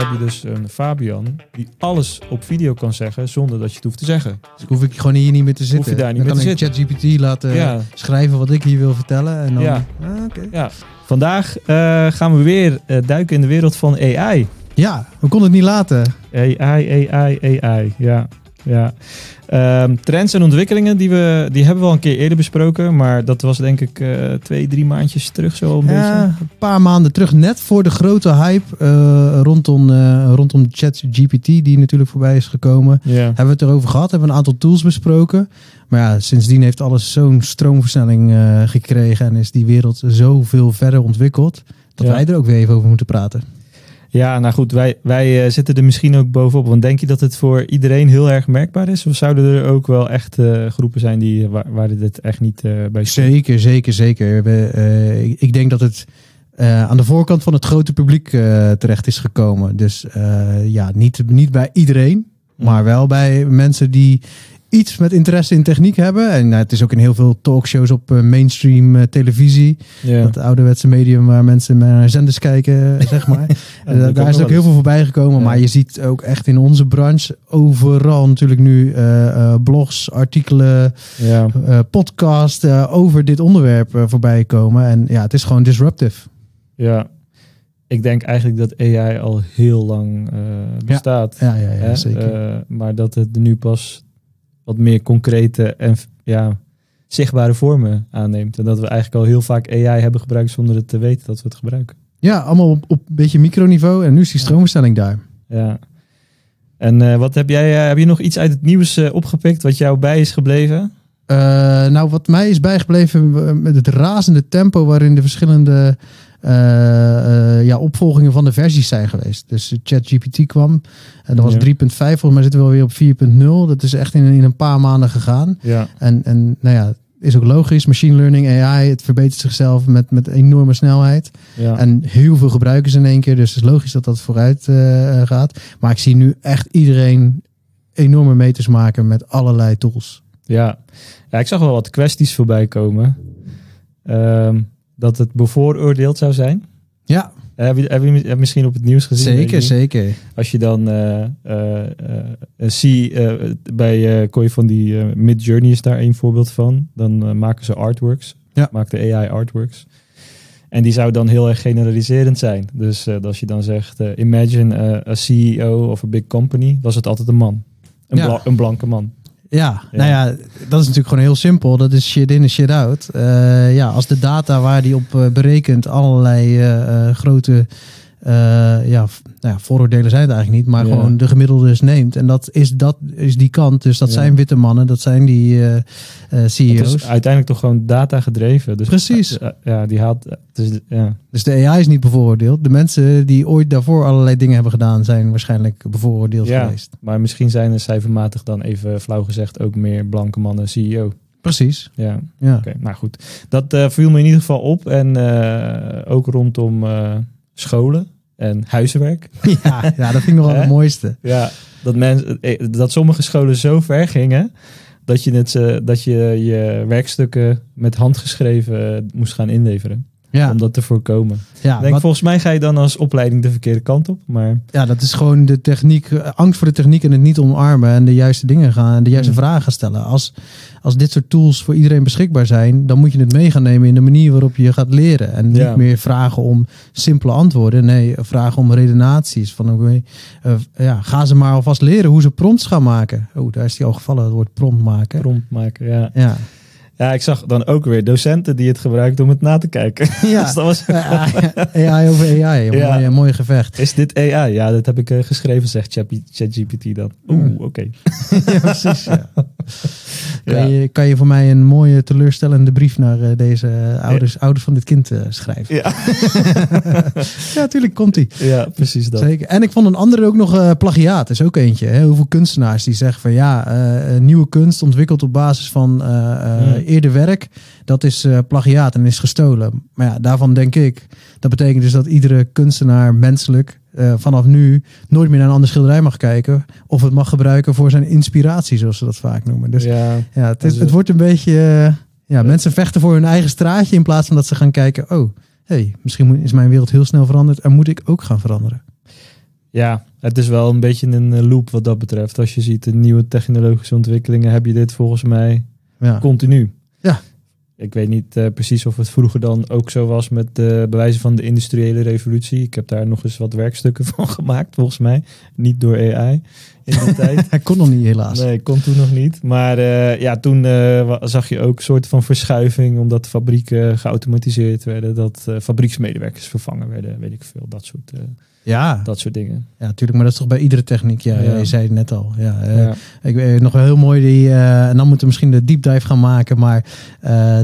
heb je dus een Fabian die alles op video kan zeggen zonder dat je het hoeft te zeggen. Dus hoef ik gewoon hier niet meer te zitten. Hoef je daar niet dan meer kan te ik ChatGPT laten Ja. schrijven wat ik hier wil vertellen. En dan, Ja. Ah, oké. Ja. Vandaag eh, gaan we weer eh, duiken in de wereld van AI. ja, we konden het niet laten. AI, AI, AI. Ja. Ja. Ehm, trends en ontwikkelingen die we die hebben we al een keer eerder besproken. Maar dat was denk ik eh, twee, drie maandjes terug zo een Ja, beetje. een paar maanden terug, net voor de grote hype eh, rondom, eh rondom ChatGPT, die natuurlijk voorbij is gekomen. Hebben we het erover gehad, hebben we een aantal tools besproken. Maar ja, sindsdien heeft alles zo'n stroomversnelling gekregen en is die wereld zoveel verder ontwikkeld. Dat Ja. wij er ook weer even over moeten praten. Ja, nou goed, wij, wij eh, zitten er misschien ook bovenop. Want denk je dat het voor iedereen heel erg merkbaar is? Of zouden er ook wel echt eh, groepen zijn die, waar, waar dit echt niet eh, bij stond? Zeker, zeker, zeker. We, eh, ik, ik denk dat het eh, aan de voorkant van het grote publiek eh, terecht is gekomen. Dus eh, ja, niet, niet bij iedereen, maar wel bij mensen die iets met interesse in techniek hebben. En nou, het is ook in heel veel talkshows op eh, mainstream eh, televisie. Dat ouderwetse medium waar mensen naar zenders kijken, eh, zeg maar. Daar is ook heel veel voorbij gekomen. Ja. Maar je ziet ook echt in onze branche overal natuurlijk nu blogs, artikelen. Ja. podcast eh, over dit onderwerp voorbij komen. En ja, het is gewoon disruptive. ja. Ik denk eigenlijk dat AI al heel lang bestaat. Ja, ja, ja, zeker. Maar dat het nu pas wat meer concrete en ja, zichtbare vormen aanneemt. En dat we eigenlijk al heel vaak AI hebben gebruikt zonder het te weten dat we het gebruiken. ja, allemaal op, op een beetje microniveau. En nu is die stroomverstelling daar. Ja. En eh, wat heb jij, eh, heb je nog iets uit het nieuws eh, opgepikt wat jou bij is gebleven? Nou, wat mij is bijgebleven met het razende tempo waarin de verschillende eh, eh, ja, opvolgingen van de versies zijn geweest. Dus ChatGPT kwam en dat was Ja. 3.5, volgens mij zitten we alweer op 4.0. Dat is echt in, in een paar maanden gegaan. Ja. En, en nou ja, is ook logisch. Machine learning, AI, het verbetert zichzelf met, met enorme snelheid. ja. En heel veel gebruikers in één keer. Dus het is logisch dat dat vooruit eh, gaat. Maar ik zie nu echt iedereen enorme meters maken met allerlei tools. Ja. ja, ik zag wel wat kwesties voorbij komen. Ehm, dat het bevooroordeeld zou zijn. Ja, Eh, Heb je, heb je mi- misschien op het nieuws gezien? zeker, zeker. Als je dan eh, eh, zie, bij uh, van die Mid Journey is daar één voorbeeld van. Dan maken ze artworks. Ja. Maakt de AI artworks. En die zou dan heel erg generaliserend zijn. Dus als je dan zegt, imagine a CEO of a big company, was het altijd een man. Een, Ja. bla- een blanke man. Ja, Ja. nou ja, dat is natuurlijk gewoon heel simpel. Dat is shit in en shit out. Eh, ja, als de data waar die op eh, berekent allerlei eh, grote ja, v- nou ja, vooroordelen zijn het eigenlijk niet, maar Ja. gewoon de gemiddeldes neemt. En dat is, dat is die kant. Dus dat Ja. zijn witte mannen, dat zijn die eh, eh, CEO's. is uiteindelijk toch gewoon data gedreven. Dus, Precies. eh, ja, die haalt. Is, ja. Dus de AI is niet bevooroordeeld. De mensen die ooit daarvoor allerlei dingen hebben gedaan, zijn waarschijnlijk bevooroordeeld ja, geweest. maar misschien zijn er cijfermatig dan even flauw gezegd ook meer blanke mannen CEO. Precies. Ja, Ja. Oké, nou goed. Dat eh, viel me in ieder geval op. En eh, ook rondom eh, scholen en huizenwerk. Ja, ja, dat vind ik nog wel het mooiste. Ja, dat, mensen, eh, dat sommige scholen zo ver gingen... dat je, het, eh, dat je je werkstukken met hand geschreven eh, moest gaan inleveren. Ja, Om dat te voorkomen. ja, denk, wat- volgens mij ga je dan als opleiding de verkeerde kant op. Maar ja, dat is gewoon de techniek, eh, angst voor de techniek en het niet omarmen en de juiste dingen gaan, de juiste Mm. vragen stellen. Als, als dit soort tools voor iedereen beschikbaar zijn, dan moet je het mee gaan nemen in de manier waarop je gaat leren. En niet Ja. meer vragen om simpele antwoorden, nee, vragen om redenaties. Van, oké, eh, ja, ga ze maar alvast leren hoe ze prompts gaan maken. Oh, daar is die al gevallen, het woord prompt maken. prompt maken, ja. Ja. Ja, ik zag dan ook weer docenten die het gebruikten om het na te kijken. Ja. dus dat was... AI over AI, een Ja. mooie, mooie gevecht. Is dit AI? Ja, dat heb ik eh, geschreven, zegt Chat- ChatGPT dan. Oeh, Mm. oké. ja, precies. Ja. Kan, je, kan je voor mij een mooie teleurstellende brief naar eh, deze ouders, ouders van dit kind eh, schrijven? Ja. Ja, natuurlijk komt die. ja, precies dat. Zeker. En ik vond een andere ook nog plagiaat. is ook eentje. Hè? Hoeveel kunstenaars die zeggen van ja, nieuwe kunst ontwikkeld op basis van Hmm. Eerder werk. Dat is eh, plagiaat en is gestolen. Maar ja, daarvan denk ik. Dat betekent dus dat iedere kunstenaar menselijk eh, vanaf nu nooit meer naar een andere schilderij mag kijken. Of het mag gebruiken voor zijn inspiratie, zoals ze dat vaak noemen. Dus ja, ja, het, is, Dus, het eh, wordt een beetje. ja, mensen vechten voor hun eigen straatje in plaats van dat ze gaan kijken. Oh, hey, misschien moet- is mijn wereld heel snel veranderd en moet ik ook gaan veranderen. Ja, het is wel een beetje een loop wat dat betreft. Als je ziet de nieuwe technologische ontwikkelingen, heb je dit volgens mij Ja. continu. Ik weet niet eh, precies of het vroeger dan ook zo was met de bewijzen van de industriële revolutie. Ik heb daar nog eens wat werkstukken van gemaakt, volgens mij. Niet door AI in tijd. Hij kon nog niet helaas. Nee, kon toen nog niet. Maar eh, ja, toen eh, zag je ook een soort van verschuiving, omdat fabrieken geautomatiseerd werden, dat eh, fabrieksmedewerkers vervangen werden, weet ik veel, dat soort, Ja, dat soort dingen. ja, natuurlijk. Maar dat is toch bij iedere techniek. Ja, Ja. je zei het net al. Ja, ja. Ik weet nog wel heel mooi die. en dan moeten we misschien de deep dive gaan maken. Maar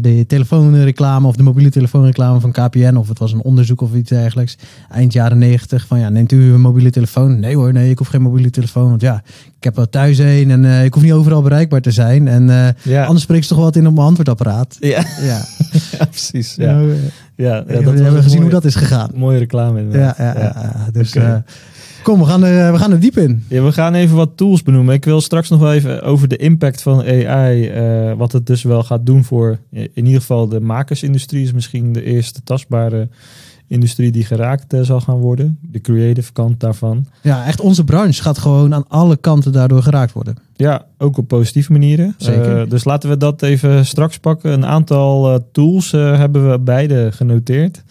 de telefoonreclame of de mobiele telefoonreclame van KPN. Of het was een onderzoek of iets dergelijks. Eind jaren negentig. Van ja, neemt u een mobiele telefoon? Nee hoor, nee, ik hoef geen mobiele telefoon. Want ja, ik heb wel thuis een. En eh, ik hoef niet overal bereikbaar te zijn. En eh, Ja. anders spreekt ze toch wat in op mijn antwoordapparaat. Ja, Ja, ja, precies. Ja, Nou, ja, ja, we dat hebben gezien hoe dat is gegaan. Mooie reclame Ja, inderdaad. ja, ja. ja. Dus eh, kom, we gaan, er, we gaan er diep in. Ja, we gaan even wat tools benoemen. Ik wil straks nog wel even over de impact van AI, wat het dus wel gaat doen voor in ieder geval de makersindustrie is misschien de eerste tastbare industrie die geraakt eh, zal gaan worden. De creative kant daarvan. Ja, echt onze branche gaat gewoon aan alle kanten daardoor geraakt worden. Ja, ook op positieve manieren. Zeker. Eh, dus laten we dat even straks pakken. Een aantal eh, tools hebben we beide genoteerd.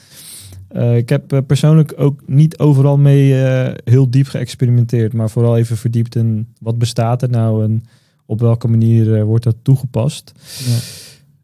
Ik heb persoonlijk ook niet overal mee heel diep geëxperimenteerd, maar vooral even verdiept in wat bestaat er nou en op welke manier wordt dat toegepast. Ja.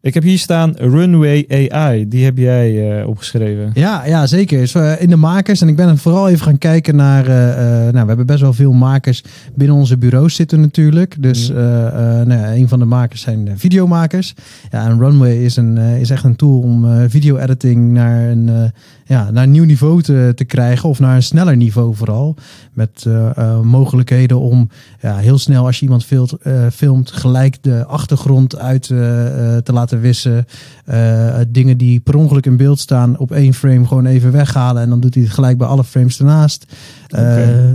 Ik heb hier staan Runway AI, die heb jij eh, opgeschreven. Ja, ja zeker. Dus, eh, in de makers. En ik ben vooral even gaan kijken naar. eh, nou, we hebben best wel veel makers binnen onze bureaus zitten natuurlijk. Dus nou ja, een van de makers zijn videomakers. Ja, en Runway is, een, is echt een tool om eh, video-editing naar een, ja, naar een nieuw niveau te, te krijgen. Of naar een sneller niveau vooral. Met eh, eh, mogelijkheden om ja, heel snel als je iemand filmt, eh, filmt gelijk de achtergrond uit te laten wissen. Dingen die per ongeluk in beeld staan op één frame gewoon even weghalen. En dan doet hij het gelijk bij alle frames ernaast.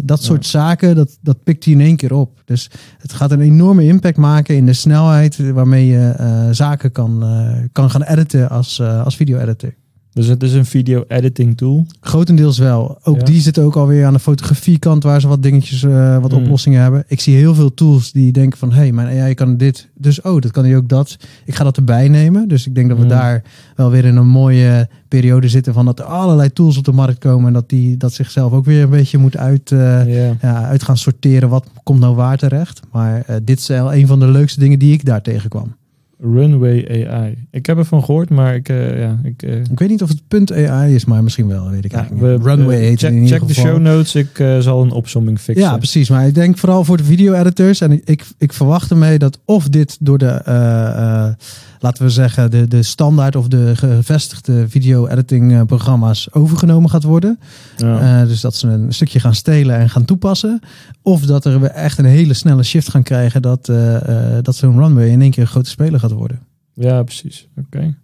Dat Ja. soort zaken, dat, dat pikt hij in één keer op. Dus het gaat een enorme impact maken in de snelheid waarmee je zaken kan, kan gaan editen als, als video-editor. Dus het is een video editing tool. Grotendeels wel. Ook Ja. die zitten ook alweer aan de fotografiekant waar ze wat dingetjes, eh, wat Hmm. oplossingen hebben. Ik zie heel veel tools die denken van, hé, hey, mijn AI kan dit, dus oh, dat kan hij ook dat. Ik ga dat erbij nemen. Dus ik denk dat we Hmm. daar wel weer in een mooie periode zitten van dat er allerlei tools op de markt komen en dat die dat zichzelf ook weer een beetje moet uit, eh, Ja. ja, uit gaan sorteren. Wat komt nou waar terecht? Maar eh, dit is wel een van de leukste dingen die ik daar tegenkwam. Runway AI. Ik heb ervan gehoord, maar ik, eh, ja, ik, eh, Ik weet niet of het punt AI is, maar misschien wel, weet ik Ja, eigenlijk niet. we, Runway eh, heet het check, in ieder check de show notes. Ik eh, zal een opsomming fixen. Ja, precies. Maar ik denk vooral voor de video-editors. En ik, ik, ik verwacht ermee dat of dit door de, eh, eh, laten we zeggen, de, de standaard of de gevestigde video-editing eh, programma's overgenomen gaat worden. Ja. Eh, dus dat ze een stukje gaan stelen en gaan toepassen. Of dat er weer echt een hele snelle shift gaan krijgen dat, eh, eh, dat zo'n runway in één keer een grote speler gaat worden. Ja, precies. Oké.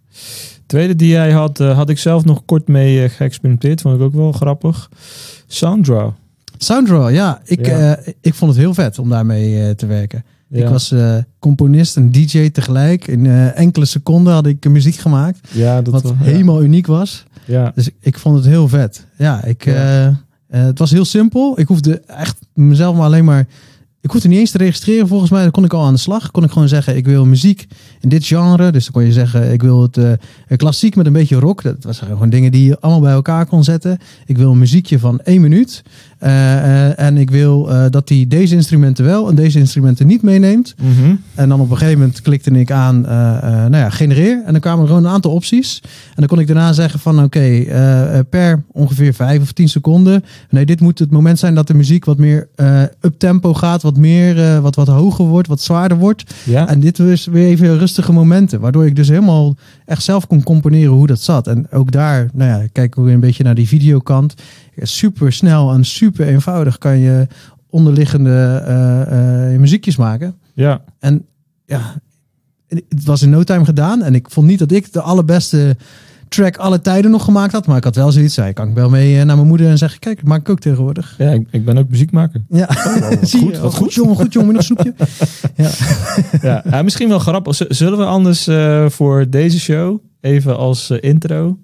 Tweede die jij had, eh, had ik zelf nog kort mee eh, geëxperimenteerd. Vond ik ook wel grappig. Sounddraw. Soundraw, ja. Ik, Ja. eh, ik vond het heel vet om daarmee te werken. Ja. Ik was componist en DJ tegelijk. In enkele seconden had ik muziek gemaakt. ja, dat Wat wel- helemaal uniek was. Ja. Dus ik, ik vond het heel vet. Ja, ik, het was heel simpel. Ik hoefde echt mezelf maar alleen maar... Ik hoefde niet eens te registreren volgens mij. Dan kon ik al aan de slag. Kon ik gewoon zeggen, ik wil muziek in dit genre. Dus dan kon je zeggen, ik wil het eh, klassiek met een beetje rock. Dat was gewoon dingen die je allemaal bij elkaar kon zetten. Ik wil een muziekje van één minuut. Eh, eh, en ik wil eh, dat hij deze instrumenten wel en deze instrumenten niet meeneemt. Mhm. En dan op een gegeven moment klikte ik aan, nou ja, genereer. En dan kwamen er gewoon een aantal opties. En dan kon ik daarna zeggen van, oké, per ongeveer vijf of tien seconden. Nee, dit moet het moment zijn dat de muziek wat meer eh up tempo gaat. Wat meer, wat, wat hoger wordt, wat zwaarder wordt. Ja. En dit was weer even rustige momenten. Waardoor ik dus helemaal echt zelf kon componeren hoe dat zat. En ook daar, nou ja, kijken we weer een beetje naar die videokant. Super snel en super eenvoudig kan je onderliggende eh, eh, muziekjes maken. ja. En ja, het was in no time gedaan. En ik vond niet dat ik de allerbeste track alle tijden nog gemaakt had. Maar ik had wel zoiets. Zei, kan ik wel mee eh, naar mijn moeder en zeggen: Kijk, maak ik ook tegenwoordig. Ja, ik, ik ben ook muziekmaker. Ja, wat zie goed, je. wat goed, goed. jongen, goed jongen, nog snoepje. ja. ja. ja, misschien wel grappig. Zullen we anders eh, voor deze show even als eh, intro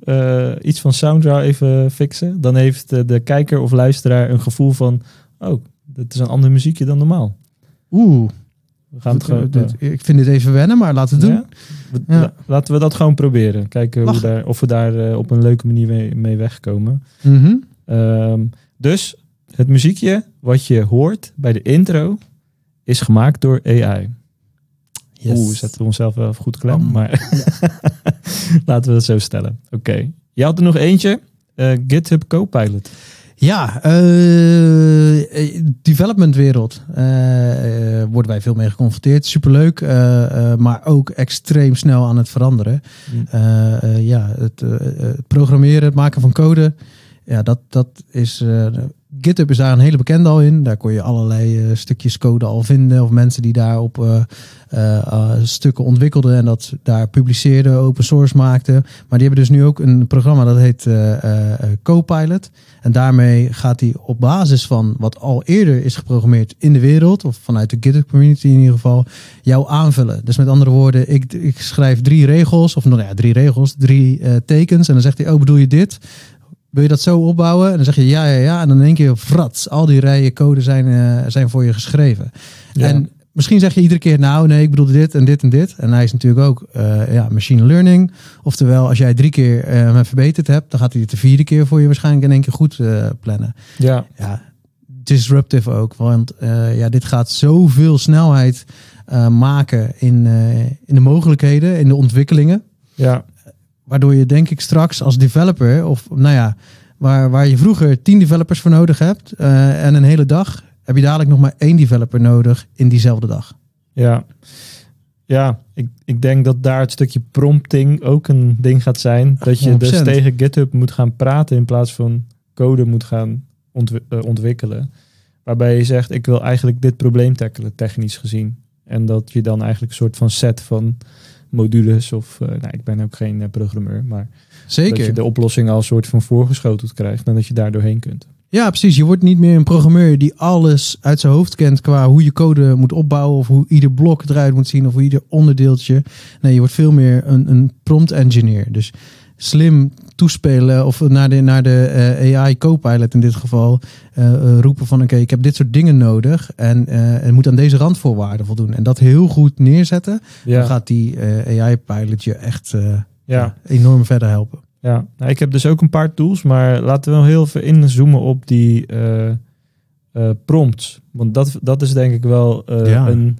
iets van Sounddraw even fixen? Dan heeft de kijker of luisteraar een gevoel van oh, dit is een ander muziekje dan normaal. Oeh, We gaan het gewoon, dit- ik vind dit even wennen, maar laten we het doen. Ja? Ja. Laten we dat gewoon proberen. Kijken hoe daar, of we daar eh, op een leuke manier mee, mee wegkomen. Mhm. Ehm, dus het muziekje wat je hoort bij de intro is gemaakt door AI. Yes. Oeh, zetten we onszelf wel goed klem. Maar laten we dat zo stellen. Oké. Je had er nog eentje. eh, GitHub Copilot. Ja, eh developmentwereld eh, eh, worden wij veel mee geconfronteerd. Superleuk, eh, eh, maar ook extreem snel aan het veranderen. Eh, eh, ja, het, eh, eh, het programmeren, het maken van code. Ja, dat, dat is. GitHub is daar een hele bekende al in. Daar kon je allerlei eh, stukjes code al vinden. Of mensen die daarop eh, eh, stukken ontwikkelden en dat daar publiceerden, open source maakten. Maar die hebben dus nu ook een programma dat heet Copilot. En daarmee gaat hij op basis van wat al eerder is geprogrammeerd in de wereld, of vanuit de GitHub community in ieder geval, jou aanvullen. Dus met andere woorden, ik, ik schrijf drie regels, of nou ja, drie regels, drie tekens. En dan zegt hij, oh bedoel je dit? Wil je dat zo opbouwen? En dan zeg je ja, ja, ja. En dan in één keer, frats, al die rijen code zijn, eh, zijn voor je geschreven. Ja. En misschien zeg je iedere keer, nou nee, ik bedoel dit en dit en dit. En hij is natuurlijk ook eh, ja, machine learning. Oftewel, als jij drie keer eh, hem verbeterd hebt, dan gaat hij het de vierde keer voor je waarschijnlijk in één keer goed plannen. Ja, Ja, disruptive ook. Want ja, dit gaat zoveel snelheid maken in, in de mogelijkheden, in de ontwikkelingen. ja, Waardoor je denk ik straks als developer, of nou ja, waar, waar je vroeger tien developers voor nodig hebt eh, en een hele dag, heb je dadelijk nog maar één developer nodig in diezelfde dag. ja. Ja, ik, ik denk dat daar het stukje prompting ook een ding gaat zijn. Dat je dus 100%. tegen GitHub moet gaan praten in plaats van code moet gaan eh, ontwikkelen. Waarbij je zegt, ik wil eigenlijk dit probleem tackelen, technisch gezien. En dat je dan eigenlijk een soort van set van modules of... eh, nou, ik ben ook geen eh, programmeur, maar dat Zeker. je de oplossing al een soort van voorgeschoteld krijgt en dat je daar doorheen kunt. Ja, precies. Je wordt niet meer een programmeur die alles uit zijn hoofd kent qua hoe je code moet opbouwen of hoe ieder blok eruit moet zien of hoe ieder onderdeeltje. Nee, je wordt veel meer een, een prompt engineer. Dus slim toespelen of naar de, naar de eh, AI Copilot in dit geval eh, eh, roepen van oké, ik heb dit soort dingen nodig en moet aan deze randvoorwaarden voldoen. En dat heel goed neerzetten, dan Ja, gaat die eh, AI Pilot je echt ja. enorm verder helpen. Ja, nou, ik heb dus ook een paar tools, maar laten we wel heel even inzoomen op die prompts. Want dat, dat is denk ik wel Ja. een,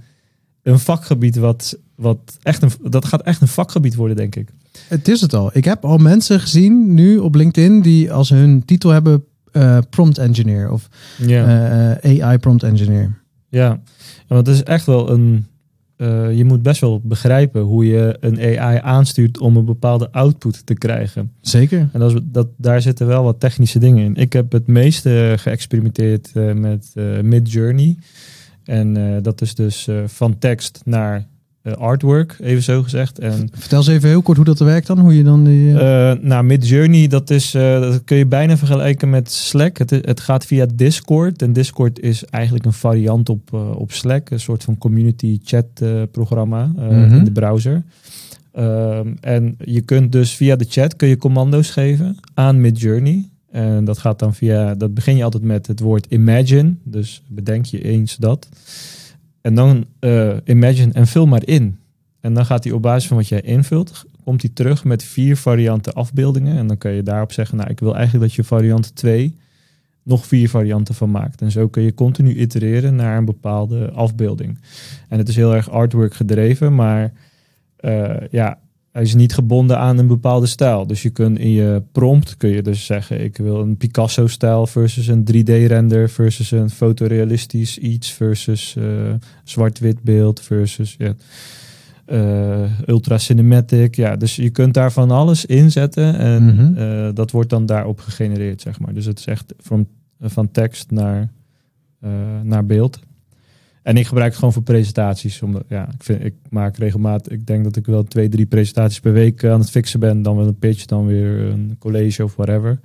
een vakgebied wat, wat echt een, dat gaat echt een vakgebied worden, denk ik. Het is het al. Ik heb al mensen gezien nu op LinkedIn die als hun titel hebben eh, prompt engineer of Ja, eh, eh, AI prompt engineer. ja. want het is echt wel een. je moet best wel begrijpen hoe je een AI aanstuurt om een bepaalde output te krijgen. Zeker. En dat, is, dat, daar zitten wel wat technische dingen in. Ik heb het meeste geëxperimenteerd met Midjourney. En dat is dus van tekst naar artwork, even zo gezegd. En Vertel eens even heel kort hoe dat werkt dan. Hoe je dan die. eh, eh nou, Midjourney, dat, is, eh, dat kun je bijna vergelijken met Slack. Het, het gaat via Discord. En Discord is eigenlijk een variant op, eh, op Slack. Een soort van community chat eh, programma eh, Mhm. in de browser. Ehm, en je kunt dus via de chat kun je commando's geven aan Midjourney. En dat gaat dan via, dat begin je altijd met het woord imagine. Dus bedenk je eens dat. En dan eh, imagine en vul maar in. En dan gaat hij op basis van wat jij invult, komt hij terug met vier varianten afbeeldingen. En dan kun je daarop zeggen, nou ik wil eigenlijk dat je variant 2 nog vier varianten van maakt. En zo kun je continu itereren naar een bepaalde afbeelding. En het is heel erg artwork gedreven, maar eh, ja, hij is niet gebonden aan een bepaalde stijl. Dus je kunt in je prompt kun je dus zeggen, ik wil een Picasso-stijl versus een 3D-render versus een fotorealistisch iets versus eh, zwart-wit beeld versus ja, eh, ultra cinematic. Ja, dus je kunt daar van alles inzetten en Mhm. eh, dat wordt dan daarop gegenereerd, zeg maar. Dus het is echt van, van tekst naar, naar beeld. En ik gebruik het gewoon voor presentaties. Omdat, ja, ik, vind, ik maak regelmatig, ik denk dat ik wel twee, drie presentaties per week eh, aan het fixen ben. Dan wel een pitch, dan weer een college of whatever.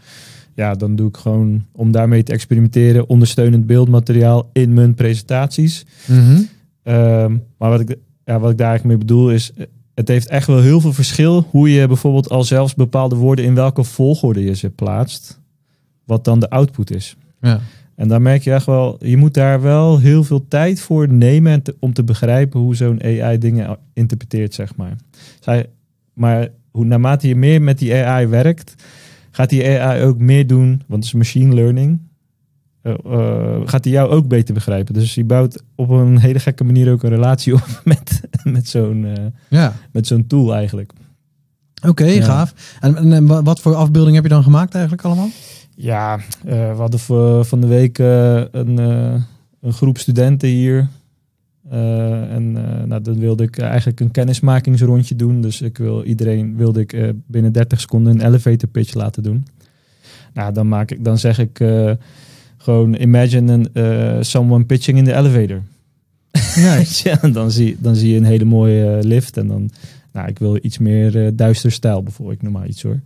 Ja, dan doe ik gewoon, om daarmee te experimenteren, ondersteunend beeldmateriaal in mijn presentaties. mhm. Ehm, maar wat ik, ja, wat ik daar eigenlijk mee bedoel is, eh, het heeft echt wel heel veel verschil hoe je bijvoorbeeld al zelfs bepaalde woorden in welke volgorde je ze plaatst, wat dan de output is. Ja. En daar merk je echt wel, je moet daar wel heel veel tijd voor nemen te- om te begrijpen hoe zo'n AI dingen interpreteert, zeg maar. Zij, maar hoe, naarmate je meer met die AI werkt, gaat die AI ook meer doen, want het is machine learning. eh, gaat hij jou ook beter begrijpen. Dus je bouwt op een hele gekke manier ook een relatie op met, met zo'n eh, Ja. met zo'n tool eigenlijk. Oké, Ja. gaaf. En, en, en wa- wat voor afbeelding heb je dan gemaakt eigenlijk allemaal? Ja, eh, we hadden van de week eh, een, eh, een groep studenten hier. En nou, dan wilde ik eigenlijk een kennismakingsrondje doen. Dus ik wil iedereen wilde ik binnen 30 seconden een elevator pitch laten doen. Nou, dan, maak ik, dan zeg ik gewoon imagine someone pitching in the elevator. Nice. ja, dan zie, dan zie je een hele mooie lift. En dan, nou, ik wil iets meer duister stijl bijvoorbeeld. Ik noem maar iets hoor.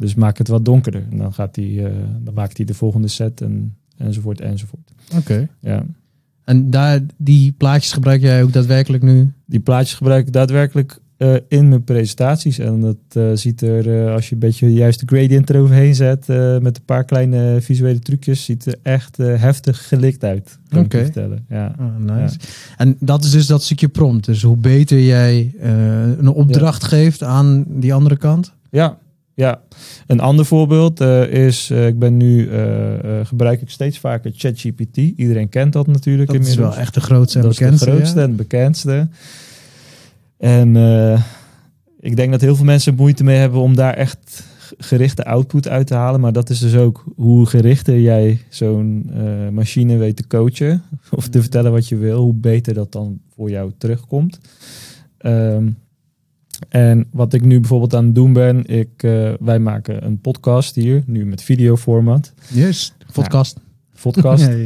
Dus maak het wat donkerder. En dan, gaat die, eh, dan maakt hij de volgende set en, enzovoort enzovoort. Oké. Ja. En daar, die plaatjes gebruik jij ook daadwerkelijk nu? Die plaatjes gebruik ik daadwerkelijk eh, in mijn presentaties. En dat eh, ziet er, als je een beetje de juiste gradient eroverheen zet, met een paar kleine visuele trucjes, ziet er echt heftig gelikt uit. Kan ik je Oké. vertellen. Ja. Ah, nice. En dat is dus dat stukje prompt. Dus hoe beter jij een opdracht geeft aan die andere kant. Ja, ja. Een ander voorbeeld eh, is, eh, ik ben nu, eh, gebruik ik steeds vaker ChatGPT. Iedereen kent dat natuurlijk Dat is wel echt de grootste en dat is bekendste. de grootste ja. en bekendste. En ik denk dat heel veel mensen moeite mee hebben om daar echt gerichte output uit te halen. Maar dat is dus ook hoe gerichter jij zo'n machine weet te coachen. Of te vertellen wat je wil. Hoe beter dat dan voor jou terugkomt. Ehm, en wat ik nu bijvoorbeeld aan het doen ben. Ik, eh, wij maken een podcast hier. Nu met videoformat. Yes, podcast. Podcast.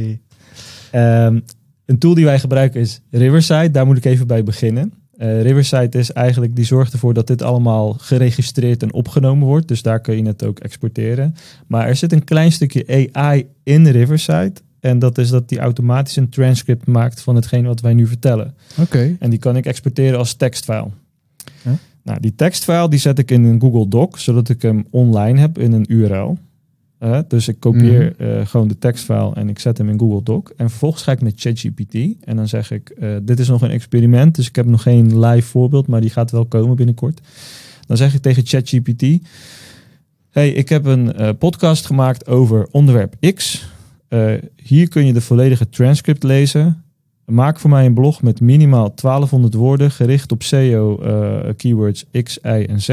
Ehm, een tool die wij gebruiken is Riverside. Daar moet ik even bij beginnen. Eh, Riverside is eigenlijk, die zorgt ervoor dat dit allemaal geregistreerd en opgenomen wordt. Dus daar kun je het ook exporteren. Maar er zit een klein stukje AI in Riverside. En dat is dat die automatisch een transcript maakt van hetgeen wat wij nu vertellen. Oké. En die kan ik exporteren als tekstfile. Ja. Nou, die tekstfile die zet ik in een Google Doc, zodat ik hem online heb in een URL. Eh, dus ik kopieer eh, gewoon de tekstfile en ik zet hem in Google Doc. En vervolgens ga ik naar ChatGPT en dan zeg ik, eh, dit is nog een experiment, dus ik heb nog geen live voorbeeld, maar die gaat wel komen binnenkort. Dan zeg ik tegen ChatGPT, hey, ik heb een podcast gemaakt over onderwerp X. Hier kun je de volledige transcript lezen. Maak voor mij een blog met minimaal 1200 woorden gericht op SEO eh, X, Y en Z.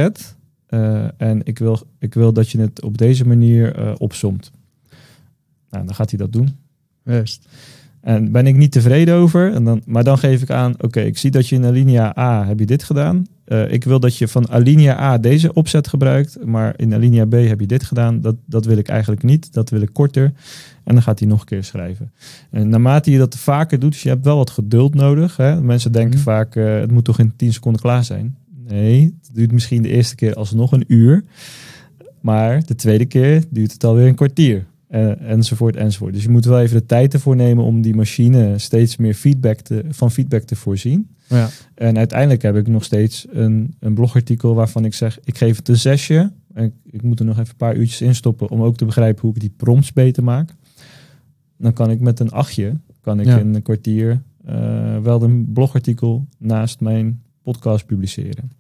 Eh, en ik wil, ik wil dat je het op deze manier eh opsomt. Nou, dan gaat hij dat doen. Juist. En ben ik niet tevreden over, en dan, maar dan geef ik aan, oké, ik zie dat je in alinea A heb je dit gedaan. Eh, ik wil dat je van alinea A deze opzet gebruikt, maar in alinea B heb je dit gedaan. Dat, dat wil ik eigenlijk niet, dat wil ik korter. En dan gaat hij nog een keer schrijven. En naarmate je dat vaker doet, dus je hebt wel wat geduld nodig. Hè? Mensen denken Mhm. vaak, eh, het moet toch in 10 seconden klaar zijn. Nee, het duurt misschien de eerste keer alsnog een uur. Maar de tweede keer duurt het alweer een kwartier. Eh, enzovoort, enzovoort. Dus je moet wel even de tijd ervoor nemen om die machine steeds meer feedback te, van feedback te voorzien. Ja. En uiteindelijk heb ik nog steeds een, een blogartikel waarvan ik zeg, ik geef het een zesje. En ik, ik moet er nog even een paar uurtjes in stoppen om ook te begrijpen hoe ik die prompts beter maak. Dan kan ik met een achtje, kan ik Ja. in een kwartier eh, wel een blogartikel naast mijn podcast publiceren.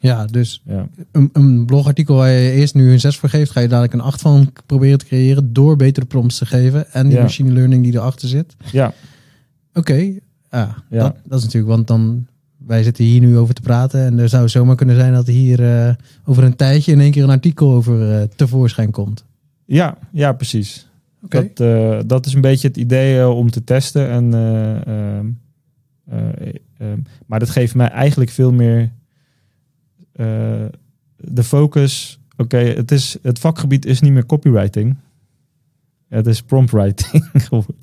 Ja, dus Ja, een, een blogartikel waar je eerst nu een 6 voor geeft, ga je dadelijk een 8 van proberen te creëren door betere prompts te geven en die Ja. machine learning die erachter zit. ja, Oké, ja, Ja. Dat, dat is natuurlijk, want dan wij zitten hier nu over te praten en er zou zomaar kunnen zijn dat hier eh, over een tijdje in één keer een artikel over eh, tevoorschijn komt. ja, ja precies. Dat, eh, dat is een beetje het idee om te testen. En, eh, ehm, eh, ehm, maar dat geeft mij eigenlijk veel meer de focus. Oké, het is het vakgebied is niet meer copywriting. Het is promptwriting geworden.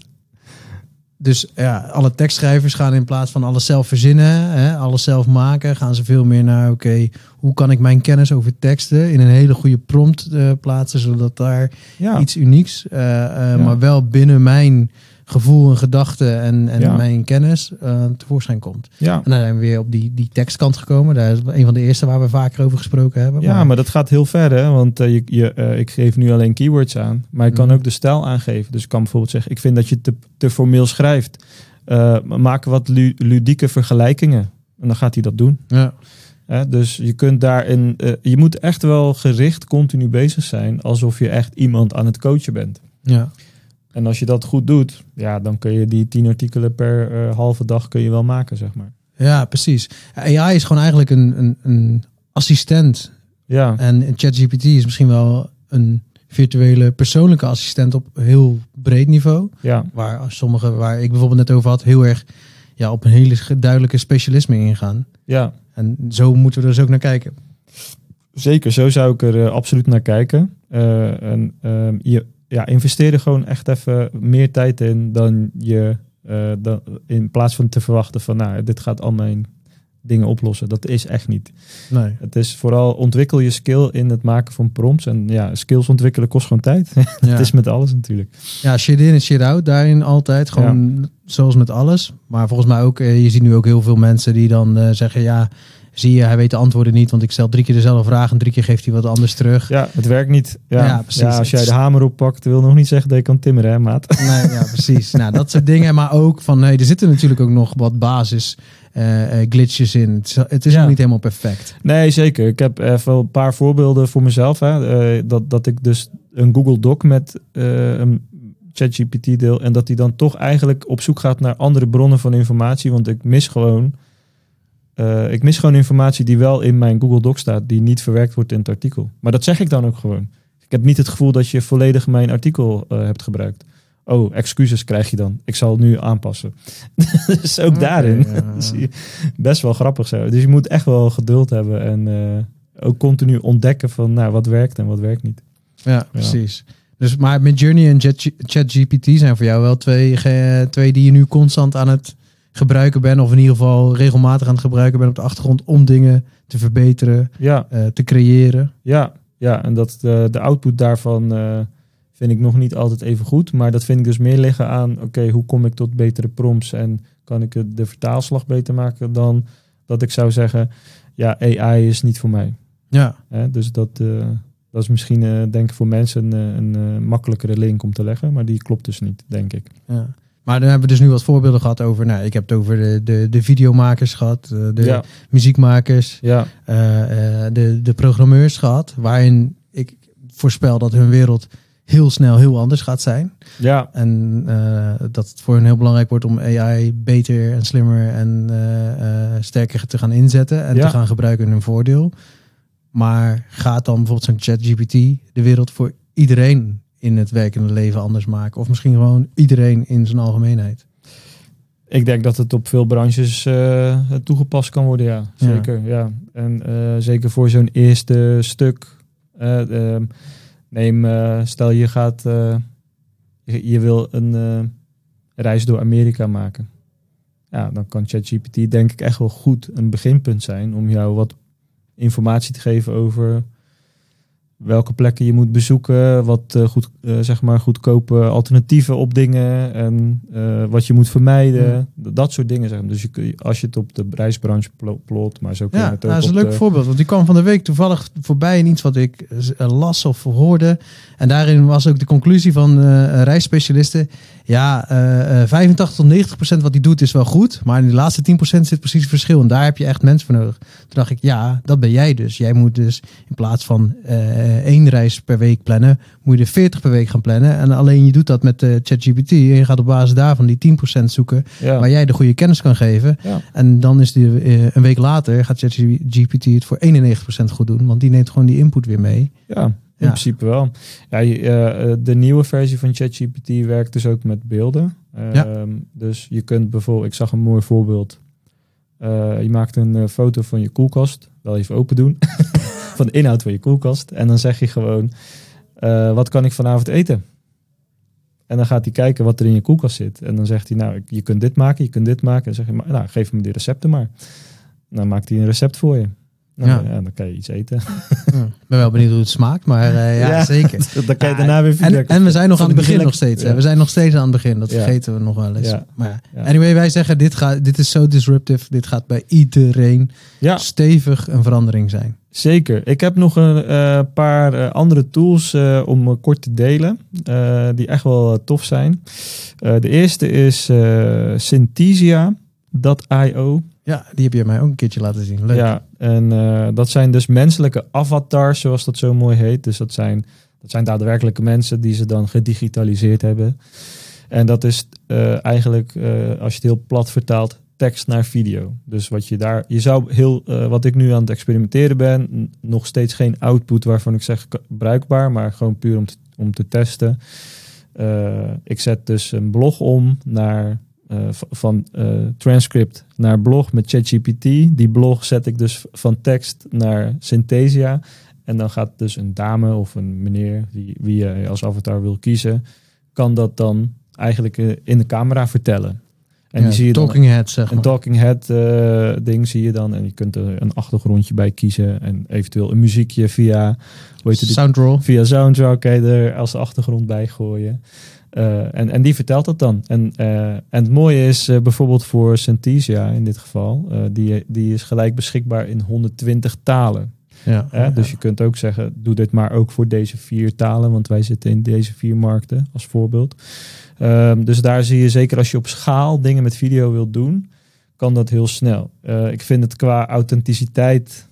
Dus ja, alle tekstschrijvers gaan in plaats van alles zelf verzinnen, hè, alles zelf maken, gaan ze veel meer naar, oké, hoe kan ik mijn kennis over teksten in een hele goede prompt eh, plaatsen, zodat daar Ja, iets unieks, eh, eh, Ja. maar wel binnen mijn gevoel en gedachten en, en Ja. mijn kennis eh, tevoorschijn komt. Ja. En dan zijn we weer op die, die tekstkant gekomen. Daar is een van de eerste waar we vaker over gesproken hebben. Ja, maar dat gaat heel ver, hè? Want eh, je, je, eh, ik geef nu alleen keywords aan, maar ik kan Mhm. ook de stijl aangeven. Dus ik kan bijvoorbeeld zeggen, ik vind dat je te, te formeel schrijft. Maak wat lu- ludieke vergelijkingen. En dan gaat hij dat doen. Ja. Dus je kunt daarin, je moet echt wel gericht continu bezig zijn, alsof je echt iemand aan het coachen bent. Ja. En als je dat goed doet, ja, dan kun je die tien artikelen per eh, halve dag kun je wel maken, zeg maar. ja, precies. AI is gewoon eigenlijk een, een, een assistent. Ja, En ChatGPT is misschien wel een virtuele persoonlijke assistent op heel breed niveau. ja, Waar sommige, waar ik bijvoorbeeld net over had, heel erg ja, op een hele duidelijke specialisme ingaan. ja. En zo moeten we er dus ook naar kijken. Zeker, zo zou ik er eh, absoluut naar kijken. Eh, en ehm, je ja, investeer er gewoon echt even meer tijd in dan je eh, dan, in plaats van te verwachten van nou, dit gaat al mijn dingen oplossen. Dat is echt niet. Nee. Het is vooral ontwikkel je skill in het maken van prompts. En ja, skills ontwikkelen kost gewoon tijd. Ja. Het is met alles natuurlijk. ja, shit in en shit out. Daarin altijd. Gewoon zoals met alles. Maar volgens mij ook, eh, je ziet nu ook heel veel mensen die dan eh, zeggen, ja, zie je, hij weet de antwoorden niet. Want ik stel drie keer dezelfde vraag en drie keer geeft hij wat anders terug. Ja, het werkt niet. Ja, Ja, precies. Ja, als jij de hamer oppakt, wil nog niet zeggen dat je kan timmeren, hè, maat. Nee, ja, precies. nou, dat soort dingen. Maar ook van, nee, er zitten natuurlijk ook nog wat basis eh, glitches in. Het is, het is Ja. nog niet helemaal perfect. Nee, zeker. Ik heb even een paar voorbeelden voor mezelf. Hè. Eh, dat, dat ik dus een Google Doc met een ChatGPT deel. En dat hij dan toch eigenlijk op zoek gaat naar andere bronnen van informatie. Want ik mis gewoon. Eh, ik mis gewoon informatie die wel in mijn Google Doc staat, die niet verwerkt wordt in het artikel. Maar dat zeg ik dan ook gewoon. Ik heb niet het gevoel dat je volledig mijn artikel eh, hebt gebruikt. Oh, excuses krijg je dan. Ik zal het nu aanpassen. dus ook daarin ja. best wel grappig zo. Dus je moet echt wel geduld hebben en eh, ook continu ontdekken van nou, wat werkt en wat werkt niet. Ja, precies. Dus, maar Midjourney en Chat- ChatGPT zijn voor jou wel twee, twee die je nu constant aan het gebruiken bent. Of in ieder geval regelmatig aan het gebruiken bent op de achtergrond om dingen te verbeteren, Ja, eh, te creëren. ja, ja. En dat de, de output daarvan eh, vind ik nog niet altijd even goed. Maar dat vind ik dus meer liggen aan, oké, hoe kom ik tot betere prompts en kan ik het- de vertaalslag beter maken dan dat ik zou zeggen, ja, AI is niet voor mij. Ja, Hè? Dus dat, eh, dat is misschien, eh, denk ik, voor mensen een, eh, een eh, makkelijkere link om te leggen. Maar die klopt dus niet, denk ik. ja. Maar dan hebben we dus nu wat voorbeelden gehad over, nou, ik heb het over de, de, de videomakers gehad, eh, de ja, muziekmakers, ja, eh, eh, de, de programmeurs gehad, waarin ik voorspel dat hun wereld heel snel heel anders gaat zijn. ja, En dat het voor hen heel belangrijk wordt om AI beter en slimmer en sterker te gaan inzetten en Ja. te gaan gebruiken in hun voordeel. Maar gaat dan bijvoorbeeld zo'n ChatGPT de wereld voor iedereen in het werkende leven anders maken? Of misschien gewoon iedereen in zijn algemeenheid? Ik denk dat het op veel branches eh, toegepast kan worden, ja. Zeker, ja. En eh, zeker voor zo'n eerste stuk. eh, ehm, neem, stel je gaat, je, je wil een reis door Amerika maken. Ja, dan kan ChatGPT denk ik echt wel goed een beginpunt zijn om jou wat informatie te geven over welke plekken je moet bezoeken, wat eh, goed, eh, zeg maar goedkope alternatieven op dingen en eh, wat je moet vermijden, D- dat soort dingen. Zeg maar. Dus je, als je het op de reisbranche plo- plot, maar zo kun je Ja, het nou, ook dat is een leuk de- voorbeeld. Want die kwam van de week toevallig voorbij in iets wat ik las of hoorde. En daarin was ook de conclusie van reisspecialisten. Ja, eh, eh, 85 tot 90 procent wat hij doet is wel goed. Maar in die laatste 10 procent zit precies het verschil. En daar heb je echt mensen voor nodig. Toen dacht ik, ja, dat ben jij dus. Jij moet dus in plaats van eh, één reis per week plannen, moet je er 40 per week gaan plannen. En alleen je doet dat met eh, ChatGPT. En je gaat op basis daarvan die 10 procent zoeken ja. waar jij de goede kennis kan geven. Ja. En dan is die eh, een week later gaat ChatGPT het voor 91% goed doen, want die neemt gewoon die input weer mee. Ja, in principe wel. Ja, eh, eh, de nieuwe versie van ChatGPT werkt dus ook met beelden. Ja. Ehm, Dus je kunt bijvoorbeeld, ik zag een mooi voorbeeld. Eh, je maakt een foto van je koelkast, wel even open doen, van de inhoud van je koelkast. En dan zeg je gewoon, wat kan ik vanavond eten? En dan gaat hij kijken wat er in je koelkast zit. En dan zegt hij, nou, je kunt dit maken, je kunt dit maken. En dan zeg je, maar, nou, geef me die recepten maar. Dan maakt hij een recept voor je. Nou, Ja. ja. dan kan je iets eten. Ja, Ik ben wel benieuwd hoe het smaakt, maar eh, ja, Ja. zeker. dan kan je daarna weer En, en we zijn nog aan het begin nog steeds. hè. We zijn nog steeds aan het begin. Dat vergeten we nog wel eens. Maar. Anyway, wij zeggen dit, gaat, dit is zo disruptive. Dit gaat bij iedereen stevig een verandering zijn. zeker. Ik heb nog een eh, paar andere tools om kort te delen. die echt wel tof zijn. De eerste is Synthesia.io. Ja, die heb je mij ook een keertje laten zien. Leuk. Ja, en eh, dat zijn dus menselijke avatars, zoals dat zo mooi heet. Dus dat zijn, dat zijn daadwerkelijke mensen die ze dan gedigitaliseerd hebben. En dat is eh, eigenlijk, eh, als je het heel plat vertaalt, tekst naar video. Dus wat je daar, je zou heel, wat ik nu aan het experimenteren ben, nog steeds geen output waarvan ik zeg bruikbaar, maar gewoon puur om te, om te testen. Ik zet dus een blog om naar eh, van eh, transcript naar blog met ChatGPT. Die blog zet ik dus van tekst naar Synthesia. En dan gaat dus een dame of een meneer, die, wie je als avatar wil kiezen, kan dat dan eigenlijk eh, in de camera vertellen. En Ja, die zie je dan, talking head, zeg een maar. talking head ding zie je dan. En je kunt er een achtergrondje bij kiezen. En eventueel een muziekje via, hoe heet het, Soundroll. via Soundtrack kan je er als achtergrond bij gooien. Eh, en, en die vertelt dat dan. En, eh, en het mooie is eh, bijvoorbeeld voor Synthesia in dit geval, die, die is gelijk beschikbaar in 120 talen. Ja. Hè? Dus je kunt ook zeggen, doe dit maar ook voor deze vier talen, want wij zitten in deze vier markten als voorbeeld. Ehm, dus daar zie je zeker als je op schaal dingen met video wilt doen, kan dat heel snel. Ik vind het qua authenticiteit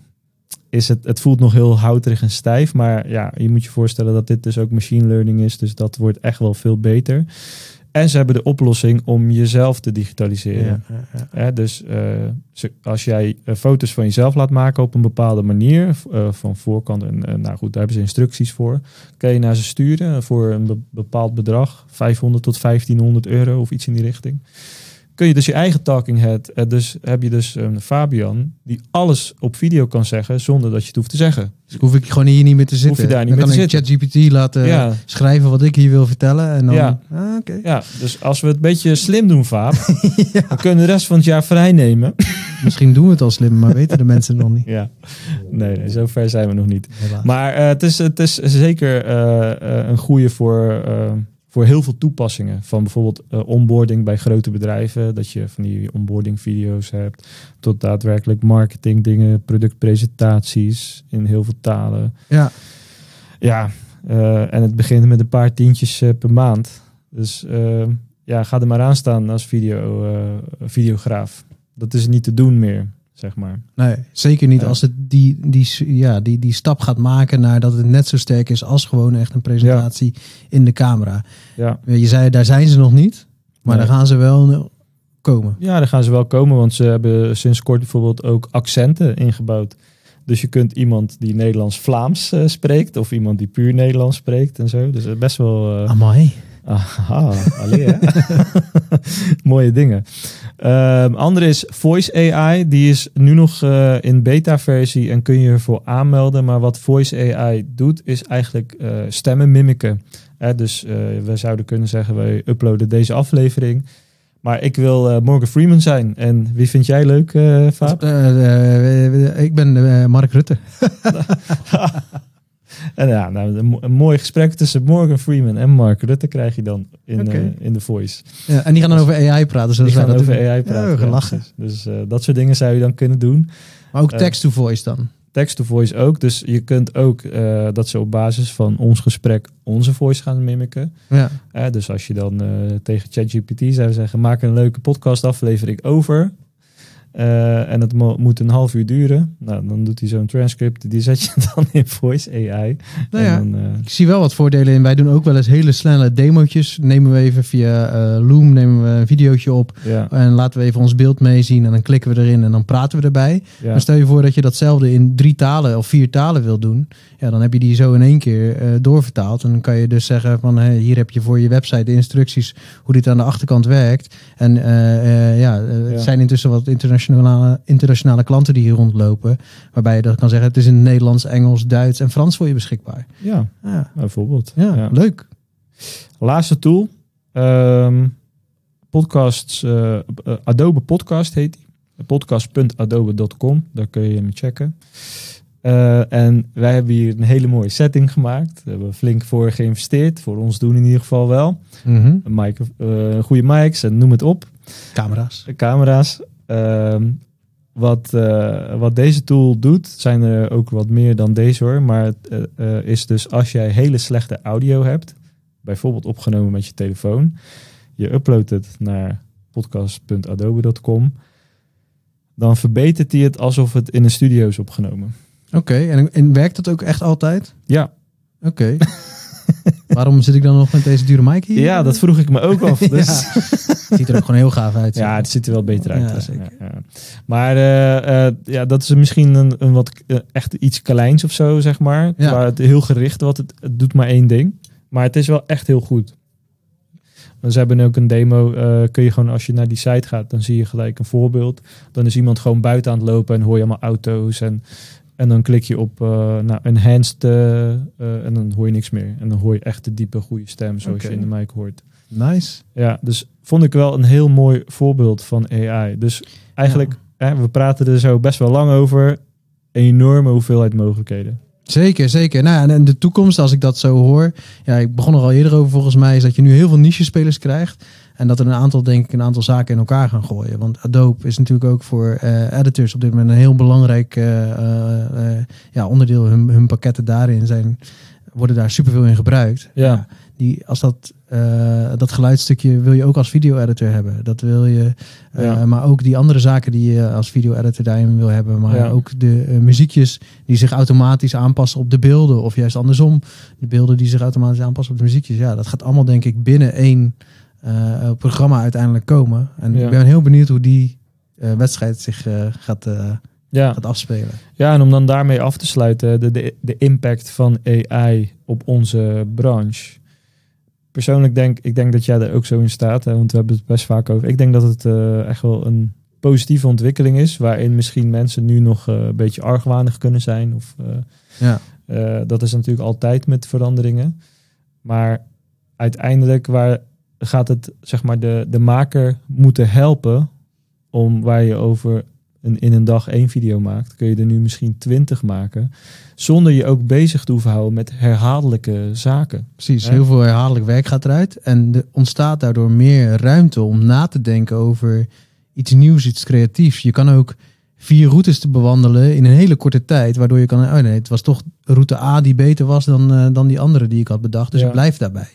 is het, het voelt nog heel houterig en stijf, maar ja, je moet je voorstellen dat dit dus ook machine learning is, dus dat wordt echt wel veel beter. En ze hebben de oplossing om jezelf te digitaliseren. Ja, ja, dus eh, als jij eh, foto's van jezelf laat maken op een bepaalde manier, eh, van voorkant en nou goed, daar hebben ze instructies voor, kan je naar ze sturen voor een be- bepaald bedrag, 500 tot 1500 euro of iets in die richting. Kun je dus je eigen talking head, eh, dus heb je dus een Fabian die alles op video kan zeggen zonder dat je het hoeft te zeggen. Dus hoef ik gewoon hier niet meer te zitten. je daar niet dan meer kan te ik ChatGPT laten ja, schrijven wat ik hier wil vertellen. En dan, Ja. ah, oké. ja, dus als we het een beetje slim doen, dan kunnen we de rest van het jaar vrij nemen. Misschien doen we het al slim, maar weten de mensen nog niet. Ja, nee, nee, zo ver zijn we nog niet. Maar eh, het, is, het is zeker eh, een goede voor, voor heel veel toepassingen. Van bijvoorbeeld eh, onboarding bij grote bedrijven. Dat je van die onboarding video's hebt. Tot daadwerkelijk marketing dingen, productpresentaties in heel veel talen. ja, Ja, eh, en het begint met een paar tientjes eh, per maand. Dus ja, ga er maar aan staan als video, videograaf. Dat is niet te doen meer, zeg maar. nee, zeker niet Ja. als het die, die, ja, die, die stap gaat maken naar dat het net zo sterk is als gewoon echt een presentatie in de camera. Ja. Je zei, daar zijn ze nog niet, maar Nee. daar gaan ze wel komen. Ja, daar gaan ze wel komen, want ze hebben sinds kort bijvoorbeeld ook accenten ingebouwd. Dus je kunt iemand die Nederlands-Vlaams eh, spreekt, of iemand die puur Nederlands spreekt en zo. Dus eh, best wel. eh, Amai. Aha, allee, hè? Mooie dingen. Ehm andere is Voice AI. Die is nu nog eh, in beta-versie en kun je ervoor aanmelden. Maar wat Voice AI doet, is eigenlijk eh, stemmen mimiken. Dus eh, we zouden kunnen zeggen, wij uploaden deze aflevering. Maar ik wil Morgan Freeman zijn. En wie vind jij leuk, Vaap? Ik ben Mark Rutte. En ja, nou, een, mo- een mooi gesprek tussen Morgan Freeman en Mark Rutte krijg je dan in, Oké. eh, in The Voice. Ja, en die gaan dan over AI praten. Zoals Die gaan dat over doen. AI praten. Ja, dus eh, dat soort dingen zou je dan kunnen doen. Maar ook Eh, text-to-voice dan. Text-to-voice ook. Dus je kunt ook dat ze op basis van ons gesprek onze voice gaan mimiken. Ja. Dus als je dan tegen ChatGPT zou zeggen, maak een leuke podcastaflevering over. Eh, en het mo- moet een half uur duren. Nou, dan doet hij zo'n transcript. Die zet je dan in Voice AI. Nou ja, dan, eh, ik zie wel wat voordelen in. Wij doen ook wel eens hele snelle demootjes. Nemen we even via eh, Loom nemen we een videootje op. ja, En laten we even ons beeld meezien. En dan klikken we erin en dan praten we erbij. ja. Maar stel je voor dat je datzelfde in drie talen of vier talen wil doen. Ja, dan heb je die zo in één keer doorvertaald. En dan kan je dus zeggen van hey, hier heb je voor je website de instructies hoe dit aan de achterkant werkt. En ja, Ja. zijn intussen wat internationale, internationale klanten die hier rondlopen. Waarbij je dan kan zeggen het is in Nederlands, Engels, Duits en Frans voor je beschikbaar. ja, Ja, bijvoorbeeld. ja, Ja. leuk. Laatste tool. Ehm, podcasts. eh, eh, Adobe Podcast heet die. podcast.adobe.com. Daar kun je hem checken. Uh, en wij hebben hier een hele mooie setting gemaakt. We hebben flink voor geïnvesteerd. Voor ons doen in ieder geval wel. Mhm. Een mic, uh, goede mics en noem het op. Camera's. Camera's. Uh, wat, uh, wat deze tool doet, zijn er ook wat meer dan deze hoor. Maar het uh, is dus als jij hele slechte audio hebt, bijvoorbeeld opgenomen met je telefoon, je uploadt het naar podcast.adobe.com, dan verbetert hij het alsof het in een studio is opgenomen. Oké, okay, en, en, werkt dat ook echt altijd? Ja. Oké. Okay. Waarom zit ik dan nog met deze dure mic hier? Ja, dat vroeg ik me ook af. Dus. Het ziet er ook gewoon heel gaaf uit. Ja, het ziet er wel beter uit. Ja, zeker. Ja. Maar uh, uh, ja, dat is misschien een, een wat uh, echt iets kleins of zo, zeg maar. Waar het heel gericht, wat het, het doet maar één ding. Maar het is wel echt heel goed. Ze hebben ook een demo. Uh, kun je gewoon als je naar die site gaat, dan zie je gelijk een voorbeeld. Dan is iemand gewoon buiten aan het lopen en hoor je allemaal auto's. En, en dan klik je op uh, nou, enhanced uh, en dan hoor je niks meer. En dan hoor je echt de diepe, goede stem zoals je in de mic hoort. Nice. Ja, dus vond ik wel een heel mooi voorbeeld van AI. Dus eigenlijk, hè, we praten er zo best wel lang over. Enorme hoeveelheid mogelijkheden. Zeker, zeker. Nou, ja, en in de toekomst, als ik dat zo hoor, ja, ik begon er al eerder over volgens mij, is dat je nu heel veel niche-spelers krijgt. En dat er een aantal, denk ik, een aantal zaken in elkaar gaan gooien. Want Adobe is natuurlijk ook voor uh, editors op dit moment een heel belangrijk uh, uh, ja, onderdeel. Hun, hun pakketten daarin zijn, worden daar superveel in gebruikt. Ja. Die, als dat, dat geluidsstukje wil je ook als video-editor hebben. Dat wil je, Ja. maar ook die andere zaken die je als video-editor daarin wil hebben. Maar Ja. ook de muziekjes die zich automatisch aanpassen op de beelden. Of juist andersom, de beelden die zich automatisch aanpassen op de muziekjes. Ja, dat gaat allemaal denk ik binnen één uh, programma uiteindelijk komen. En Ja. ik ben heel benieuwd hoe die uh, wedstrijd zich uh, gaat, Ja. gaat afspelen. ja, en om dan daarmee af te sluiten, de, de, de impact van AI op onze branche. Persoonlijk denk ik denk dat jij er ook zo in staat, hè, want we hebben het best vaak over. Ik denk dat het echt wel een positieve ontwikkeling is, waarin misschien mensen nu nog een beetje argwanig kunnen zijn. Of, Ja. dat is natuurlijk altijd met veranderingen. Maar uiteindelijk waar gaat het zeg maar de, de maker moeten helpen om waar je over een, in een dag één video maakt, kun je er nu misschien twintig maken. Zonder je ook bezig te hoeven houden met herhaaldelijke zaken. Precies, heel veel herhaaldelijk werk gaat eruit. En er ontstaat daardoor meer ruimte om na te denken over iets nieuws, iets creatiefs. Je kan ook vier routes te bewandelen in een hele korte tijd. Waardoor je kan, oh nee, het was toch route A die beter was dan, uh, dan die andere die ik had bedacht. Dus Ja. ik blijf daarbij.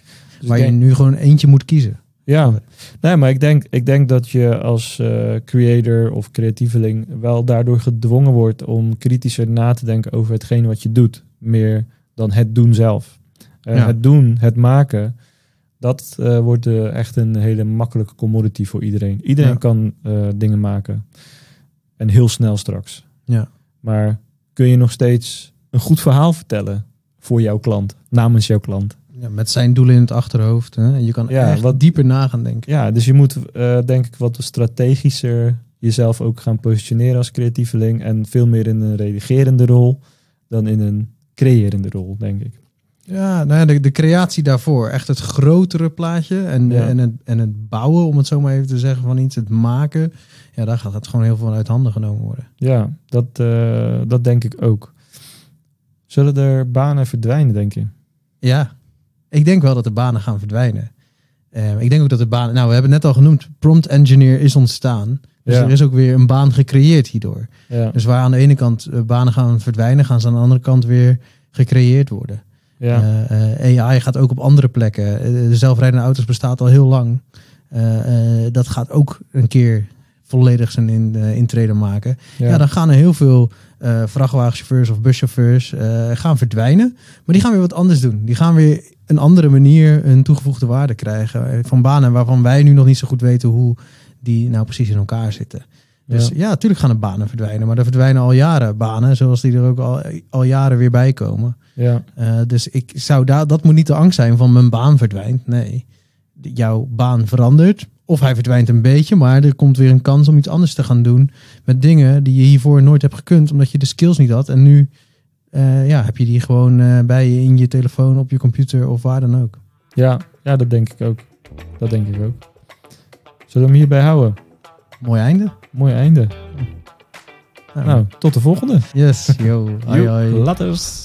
Dus waar je nu gewoon eentje moet kiezen. Ja, nee, maar ik denk, ik denk dat je als eh, creator of creatieveling wel daardoor gedwongen wordt om kritischer na te denken over hetgeen wat je doet. Meer dan het doen zelf. Eh, Ja. Het doen, het maken, dat eh, wordt echt een hele makkelijke commodity voor iedereen. Iedereen Ja. kan dingen maken. En heel snel straks. Ja. Maar kun je nog steeds een goed verhaal vertellen voor jouw klant, namens jouw klant? Ja, met zijn doelen in het achterhoofd. Hè? Je kan Ja, echt wat- dieper na gaan denken. Ja, dus je moet eh, denk ik wat strategischer jezelf ook gaan positioneren als creatieveling. En veel meer in een redigerende rol dan in een creërende rol, denk ik. Ja, nou ja, de, de creatie daarvoor. Echt het grotere plaatje. En, Ja. en, het, en het bouwen, om het zo maar even te zeggen, van iets. Het maken. Ja, daar gaat het gewoon heel veel uit handen genomen worden. Ja, dat, eh, dat denk ik ook. Zullen er banen verdwijnen, denk je? Ja, ik denk wel dat de banen gaan verdwijnen. Eh, ik denk ook dat de banen... Nou, we hebben het net al genoemd. Prompt engineer is ontstaan. Dus Ja. er is ook weer een baan gecreëerd hierdoor. Ja, Dus waar aan de ene kant eh, banen gaan verdwijnen... gaan ze aan de andere kant weer gecreëerd worden. ja, Eh, eh, AI gaat ook op andere plekken. De zelfrijdende auto's bestaat al heel lang. Dat gaat ook een keer volledig zijn in, intrede maken. Ja. dan gaan er heel veel eh, vrachtwagenchauffeurs of buschauffeurs eh, gaan verdwijnen. Maar die gaan weer wat anders doen. Die gaan weer een andere manier een toegevoegde waarde krijgen. eh, Van banen waarvan wij nu nog niet zo goed weten hoe die nou precies in elkaar zitten. Dus Ja. ja, natuurlijk gaan er banen verdwijnen. Maar er verdwijnen al jaren banen, zoals die er ook al, al jaren weer bij komen. ja. Dus ik zou daar, dat moet niet de angst zijn van mijn baan verdwijnt. Nee, De- jouw baan verandert. Of hij verdwijnt een beetje, maar er komt weer een kans om iets anders te gaan doen. Met dingen die je hiervoor nooit hebt gekund, omdat je de skills niet had. En nu eh, ja, heb je die gewoon eh, bij je in je telefoon, op je computer of waar dan ook. Ja, ja, dat denk ik ook. Dat denk ik ook. Zullen we hem hierbij houden? Mooi einde. Mooi einde. Nou, Nou, tot de volgende. yes, yo. Hoi, hoi. Laters.